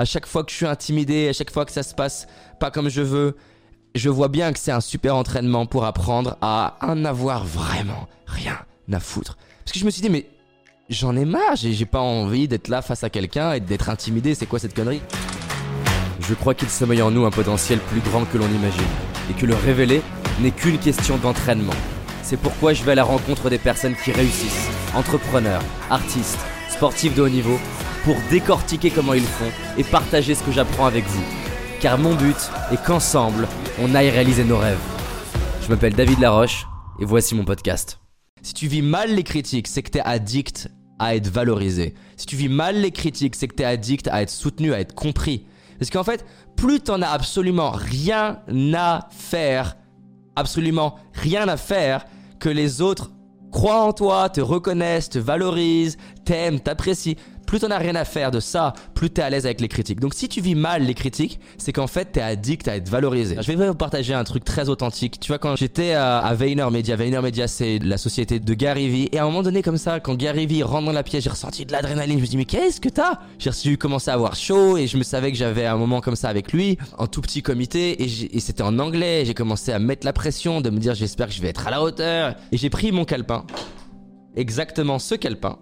à chaque fois que je suis intimidé, à chaque fois que ça se passe pas comme je veux, je vois bien que c'est un super entraînement pour apprendre à en avoir vraiment rien à foutre. Parce que je me suis dit, mais j'en ai marre, j'ai pas envie d'être là face à quelqu'un et d'être intimidé, c'est quoi cette connerie? Je crois qu'il sommeille en nous un potentiel plus grand que l'on imagine, et que le révéler n'est qu'une question d'entraînement. C'est pourquoi je vais à la rencontre des personnes qui réussissent, entrepreneurs, artistes, sportifs de haut niveau, pour décortiquer comment ils font et partager ce que j'apprends avec vous. Car mon but est qu'ensemble, on aille réaliser nos rêves. Je m'appelle David Laroche, et voici mon podcast. Si tu vis mal les critiques, c'est que t'es addict à être valorisé. Si tu vis mal les critiques, c'est que t'es addict à être soutenu, à être compris. Parce qu'en fait, plus t'en as absolument rien à faire, absolument rien à faire, que les autres croient en toi, te reconnaissent, te valorisent, t'aiment, t'apprécient, plus t'en as rien à faire de ça, plus t'es à l'aise avec les critiques. Donc si tu vis mal les critiques, c'est qu'en fait t'es addict à être valorisé. Je vais vous partager un truc très authentique. Tu vois quand j'étais à, à VaynerMedia, VaynerMedia c'est la société de Gary Vee et à un moment donné comme ça, quand Gary Vee rentre dans la pièce, j'ai ressenti de l'adrénaline. Je me dis mais qu'est-ce que t'as? J'ai reçu commencé à avoir chaud et je me savais que j'avais un moment comme ça avec lui, en tout petit comité et, et c'était en anglais. J'ai commencé à mettre la pression, de me dire j'espère que je vais être à la hauteur et j'ai pris mon calepin, exactement ce calepin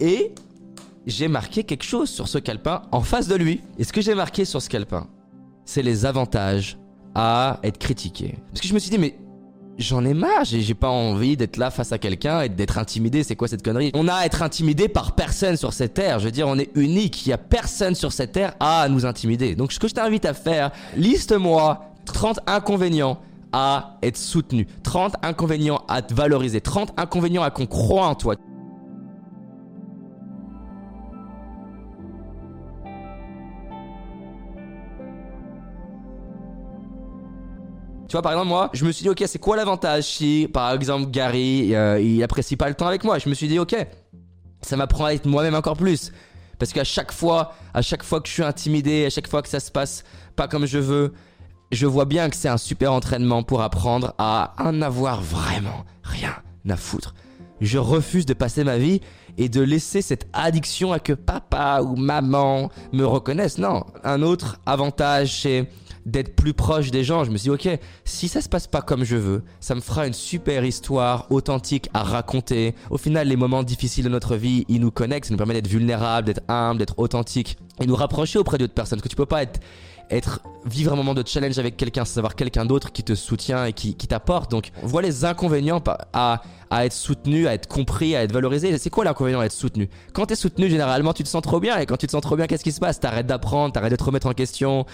et j'ai marqué quelque chose sur ce calepin en face de lui. Et ce que j'ai marqué sur ce calepin, c'est les avantages à être critiqué. Parce que je me suis dit, mais j'en ai marre, j'ai pas envie d'être là face à quelqu'un et d'être intimidé, c'est quoi cette connerie? On a à être intimidé par personne sur cette terre, je veux dire, on est unique, il y a personne sur cette terre à nous intimider. Donc ce que je t'invite à faire, liste-moi 30 inconvénients à être soutenu, 30 inconvénients à te valoriser, 30 inconvénients à qu'on croit en toi. Tu vois, par exemple, moi, je me suis dit, ok, c'est quoi l'avantage si, par exemple, Gary, euh, il apprécie pas le temps avec moi? Je me suis dit, ok, ça m'apprend à être moi-même encore plus. Parce qu'à chaque fois, à chaque fois que je suis intimidé, à chaque fois que ça se passe pas comme je veux, je vois bien que c'est un super entraînement pour apprendre à en avoir vraiment rien à foutre. Je refuse de passer ma vie et de laisser cette addiction à que papa ou maman me reconnaissent. Non, un autre avantage, c'est d'être plus proche des gens. Je me suis dit, ok, si ça se passe pas comme je veux, ça me fera une super histoire authentique à raconter. Au final, les moments difficiles de notre vie, ils nous connectent, ça nous permet d'être vulnérables, d'être humbles, d'être authentiques et nous rapprocher auprès d'autres personnes. Parce que tu peux pas être être vivre un moment de challenge avec quelqu'un, savoir quelqu'un d'autre qui te soutient et qui, qui t'apporte. Donc, on voit les inconvénients à, à être soutenu, à être compris, à être valorisé. C'est quoi l'inconvénient à être soutenu? Quand tu es soutenu, généralement, tu te sens trop bien. Et quand tu te sens trop bien, qu'est-ce qui se passe? T'arrêtes d'apprendre, t'arrêtes de te remettre en question,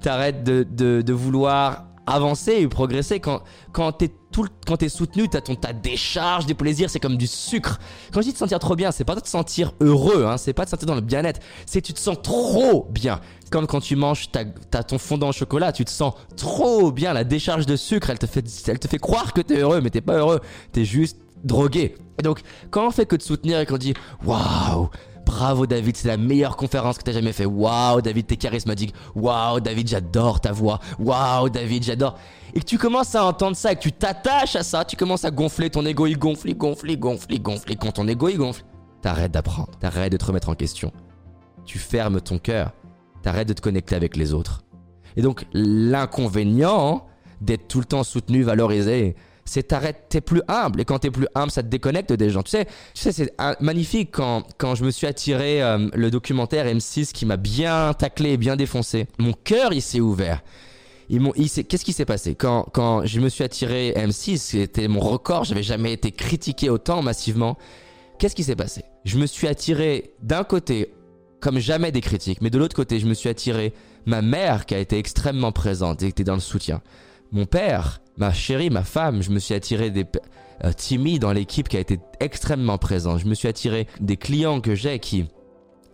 t'arrêtes de, de, de vouloir avancer et progresser. Quand, quand t'es tout, quand t'es soutenu, t'as ton, ta décharge des plaisirs, c'est comme du sucre. Quand je dis te sentir trop bien, c'est pas de te sentir heureux, hein, c'est pas de te sentir dans le bien-être, c'est tu te sens trop bien. Comme quand tu manges, t'as, ton fondant au chocolat, tu te sens trop bien. La décharge de sucre, elle te fait, elle te fait croire que t'es heureux, mais t'es pas heureux. T'es juste drogué. Et donc, quand on fait que de soutenir et qu'on dit, waouh, Bravo David, c'est la meilleure conférence que t'as jamais fait. Waouh David, t'es charismatique. Waouh David, j'adore ta voix. Waouh David, j'adore. Et que tu commences à entendre ça et que tu t'attaches à ça, tu commences à gonfler ton ego, il gonfle, il gonfle, il gonfle, il gonfle. Et quand ton ego il gonfle, t'arrêtes d'apprendre, t'arrêtes de te remettre en question. Tu fermes ton cœur, t'arrêtes de te connecter avec les autres. Et donc l'inconvénient d'être tout le temps soutenu, valorisé, c'est t'arrêtes, t'es plus humble. Et quand t'es plus humble, ça te déconnecte des gens. Tu sais, tu sais c'est magnifique quand, quand je me suis attiré euh, le documentaire M6 qui m'a bien taclé et bien défoncé. Mon cœur, il s'est ouvert. Qu'est-ce qui s'est passé? Quand, quand je me suis attiré M6, c'était mon record, j'avais jamais été critiqué autant massivement. Qu'est-ce qui s'est passé? Je me suis attiré d'un côté comme jamais des critiques, mais de l'autre côté, je me suis attiré ma mère qui a été extrêmement présente et qui était dans le soutien. Mon père ma chérie, ma femme, je me suis attiré des euh, Timmy dans l'équipe qui a été extrêmement présent. Je me suis attiré des clients que j'ai qui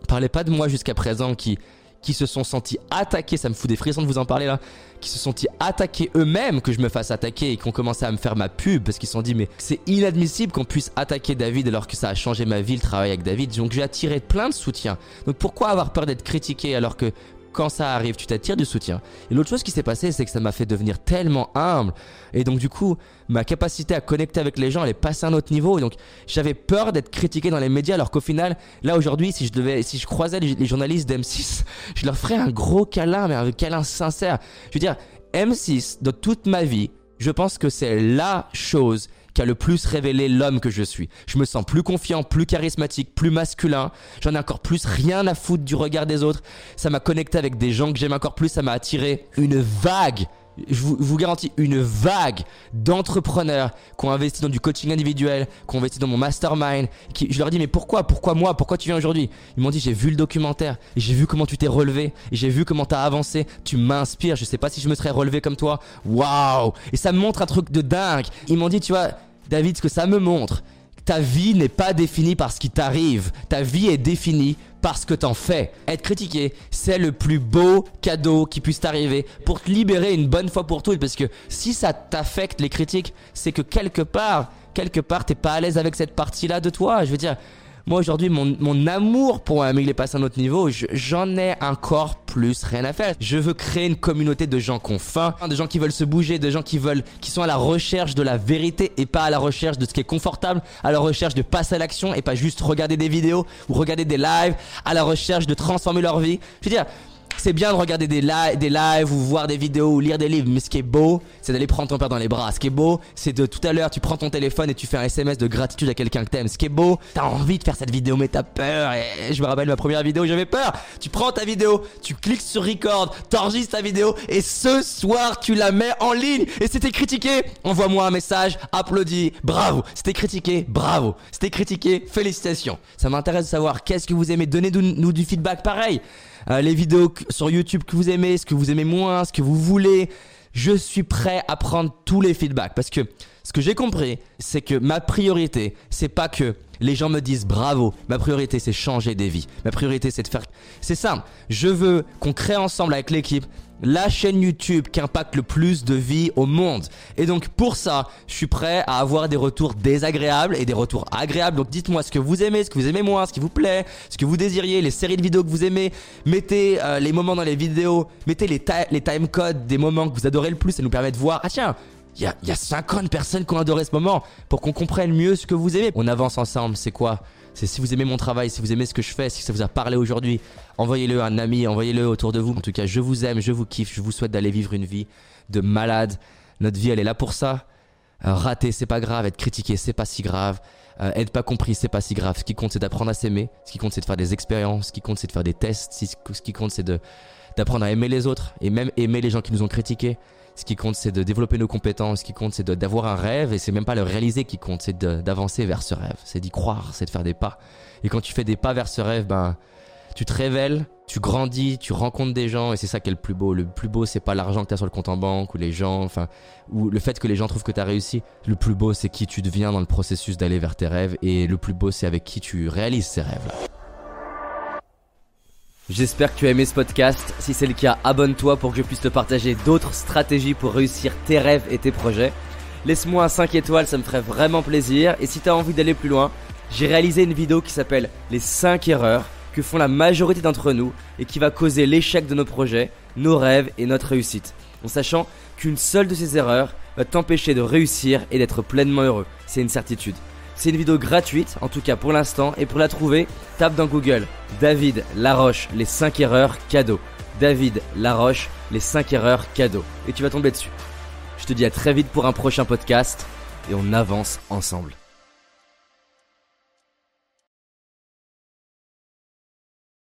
parlaient pas de moi jusqu'à présent, qui qui se sont sentis attaqués, ça me fout des frissons de vous en parler là, qui se sont sentis attaqués eux-mêmes que je me fasse attaquer et qui ont commencé à me faire ma pub parce qu'ils se sont dit mais c'est inadmissible qu'on puisse attaquer David alors que ça a changé ma vie le travail avec David. Donc j'ai attiré plein de soutien. Donc pourquoi avoir peur d'être critiqué alors que quand ça arrive, tu t'attires du soutien. Et l'autre chose qui s'est passée, c'est que ça m'a fait devenir tellement humble. Et donc du coup, ma capacité à connecter avec les gens, elle est passée à un autre niveau. Et donc j'avais peur d'être critiqué dans les médias, alors qu'au final, là aujourd'hui, si je devais, si je croisais les, journalistes d'M6, je leur ferais un gros câlin, mais un câlin sincère. Je veux dire, M6, de toute ma vie, je pense que c'est la chose qui a le plus révélé l'homme que je suis. Je me sens plus confiant, plus charismatique, plus masculin. J'en ai encore plus rien à foutre du regard des autres. Ça m'a connecté avec des gens que j'aime encore plus. Ça m'a attiré une vague je vous, garantis une vague d'entrepreneurs qui ont investi dans du coaching individuel, qui ont investi dans mon mastermind. Je leur dis mais pourquoi, pourquoi moi, pourquoi tu viens aujourd'hui? Ils m'ont dit j'ai vu le documentaire et j'ai vu comment tu t'es relevé et j'ai vu comment tu as avancé. Tu m'inspires. Je sais pas si je me serais relevé comme toi. Waouh Et ça me montre un truc de dingue. Ils m'ont dit tu vois David, ce que ça me montre, ta vie n'est pas définie par ce qui t'arrive. Ta vie est définie par ce que t'en fais. Être critiqué, c'est le plus beau cadeau qui puisse t'arriver pour te libérer une bonne fois pour toutes. Parce que si ça t'affecte les critiques, c'est que quelque part, quelque part, t'es pas à l'aise avec cette partie-là de toi. Je veux dire, moi aujourd'hui, mon, mon, amour pour un il est passé à un autre niveau. J'en ai encore plus rien à faire. Je veux créer une communauté de gens qui ont faim, de gens qui veulent se bouger, de gens qui veulent, qui sont à la recherche de la vérité et pas à la recherche de ce qui est confortable, à la recherche de passer à l'action et pas juste regarder des vidéos ou regarder des lives, à la recherche de transformer leur vie. Je veux dire, c'est bien de regarder des, des lives ou voir des vidéos ou lire des livres, mais ce qui est beau, c'est d'aller prendre ton père dans les bras. Ce qui est beau, c'est de tout à l'heure, tu prends ton téléphone et tu fais un SMS de gratitude à quelqu'un que t'aimes. Ce qui est beau, t'as envie de faire cette vidéo, mais t'as peur. Et je me rappelle ma première vidéo, j'avais peur. Tu prends ta vidéo, tu cliques sur record, t'enregistres ta vidéo et ce soir, tu la mets en ligne. Et c'était critiqué, envoie-moi un message, applaudis, bravo. C'était critiqué, bravo. C'était critiqué, félicitations. Ça m'intéresse de savoir qu'est-ce que vous aimez? Donnez-nous du feedback pareil. Euh, les vidéos sur YouTube que vous aimez, ce que vous aimez moins, ce que vous voulez. Je suis prêt à prendre tous les feedbacks parce que ce que j'ai compris, c'est que ma priorité, c'est pas que les gens me disent bravo. Ma priorité, c'est changer des vies. Ma priorité, c'est de faire. C'est simple. Je veux qu'on crée ensemble avec l'équipe la chaîne YouTube qui impacte le plus de vie au monde. Et donc pour ça, je suis prêt à avoir des retours désagréables et des retours agréables. Donc dites-moi ce que vous aimez, ce que vous aimez moins, ce qui vous plaît, ce que vous désiriez, les séries de vidéos que vous aimez. Mettez euh, les moments dans les vidéos, mettez les, les time codes des moments que vous adorez le plus. Ça nous permet de voir, ah tiens, il y a, y a 50 personnes qui ont adoré ce moment pour qu'on comprenne mieux ce que vous aimez. On avance ensemble, c'est quoi? C'est si vous aimez mon travail, si vous aimez ce que je fais, si ça vous a parlé aujourd'hui, envoyez-le à un ami, envoyez-le autour de vous. En tout cas, je vous aime, je vous kiffe, je vous souhaite d'aller vivre une vie de malade. Notre vie, elle est là pour ça. Euh, rater, c'est pas grave. Être critiqué, c'est pas si grave. Euh, être pas compris, c'est pas si grave. Ce qui compte, c'est d'apprendre à s'aimer. Ce qui compte, c'est de faire des expériences. Ce qui compte, c'est de faire des tests. Ce qui compte, c'est d'apprendre à aimer les autres et même aimer les gens qui nous ont critiqués. Ce qui compte, c'est de développer nos compétences. Ce qui compte, c'est d'avoir un rêve. Et c'est même pas le réaliser qui compte, c'est d'avancer vers ce rêve. C'est d'y croire, c'est de faire des pas. Et quand tu fais des pas vers ce rêve, ben, tu te révèles, tu grandis, tu rencontres des gens. Et c'est ça qui est le plus beau. Le plus beau, c'est pas l'argent que tu as sur le compte en banque ou les gens, enfin, ou le fait que les gens trouvent que tu as réussi. Le plus beau, c'est qui tu deviens dans le processus d'aller vers tes rêves. Et le plus beau, c'est avec qui tu réalises ces rêves-là. J'espère que tu as aimé ce podcast. Si c'est le cas, abonne-toi pour que je puisse te partager d'autres stratégies pour réussir tes rêves et tes projets. Laisse-moi un 5 étoiles, ça me ferait vraiment plaisir. Et si tu as envie d'aller plus loin, j'ai réalisé une vidéo qui s'appelle Les 5 erreurs que font la majorité d'entre nous et qui va causer l'échec de nos projets, nos rêves et notre réussite. En sachant qu'une seule de ces erreurs va t'empêcher de réussir et d'être pleinement heureux. C'est une certitude. C'est une vidéo gratuite, en tout cas pour l'instant, et pour la trouver, tape dans Google David Laroche, les 5 erreurs cadeaux. David Laroche, les 5 erreurs cadeaux. Et tu vas tomber dessus. Je te dis à très vite pour un prochain podcast, et on avance ensemble.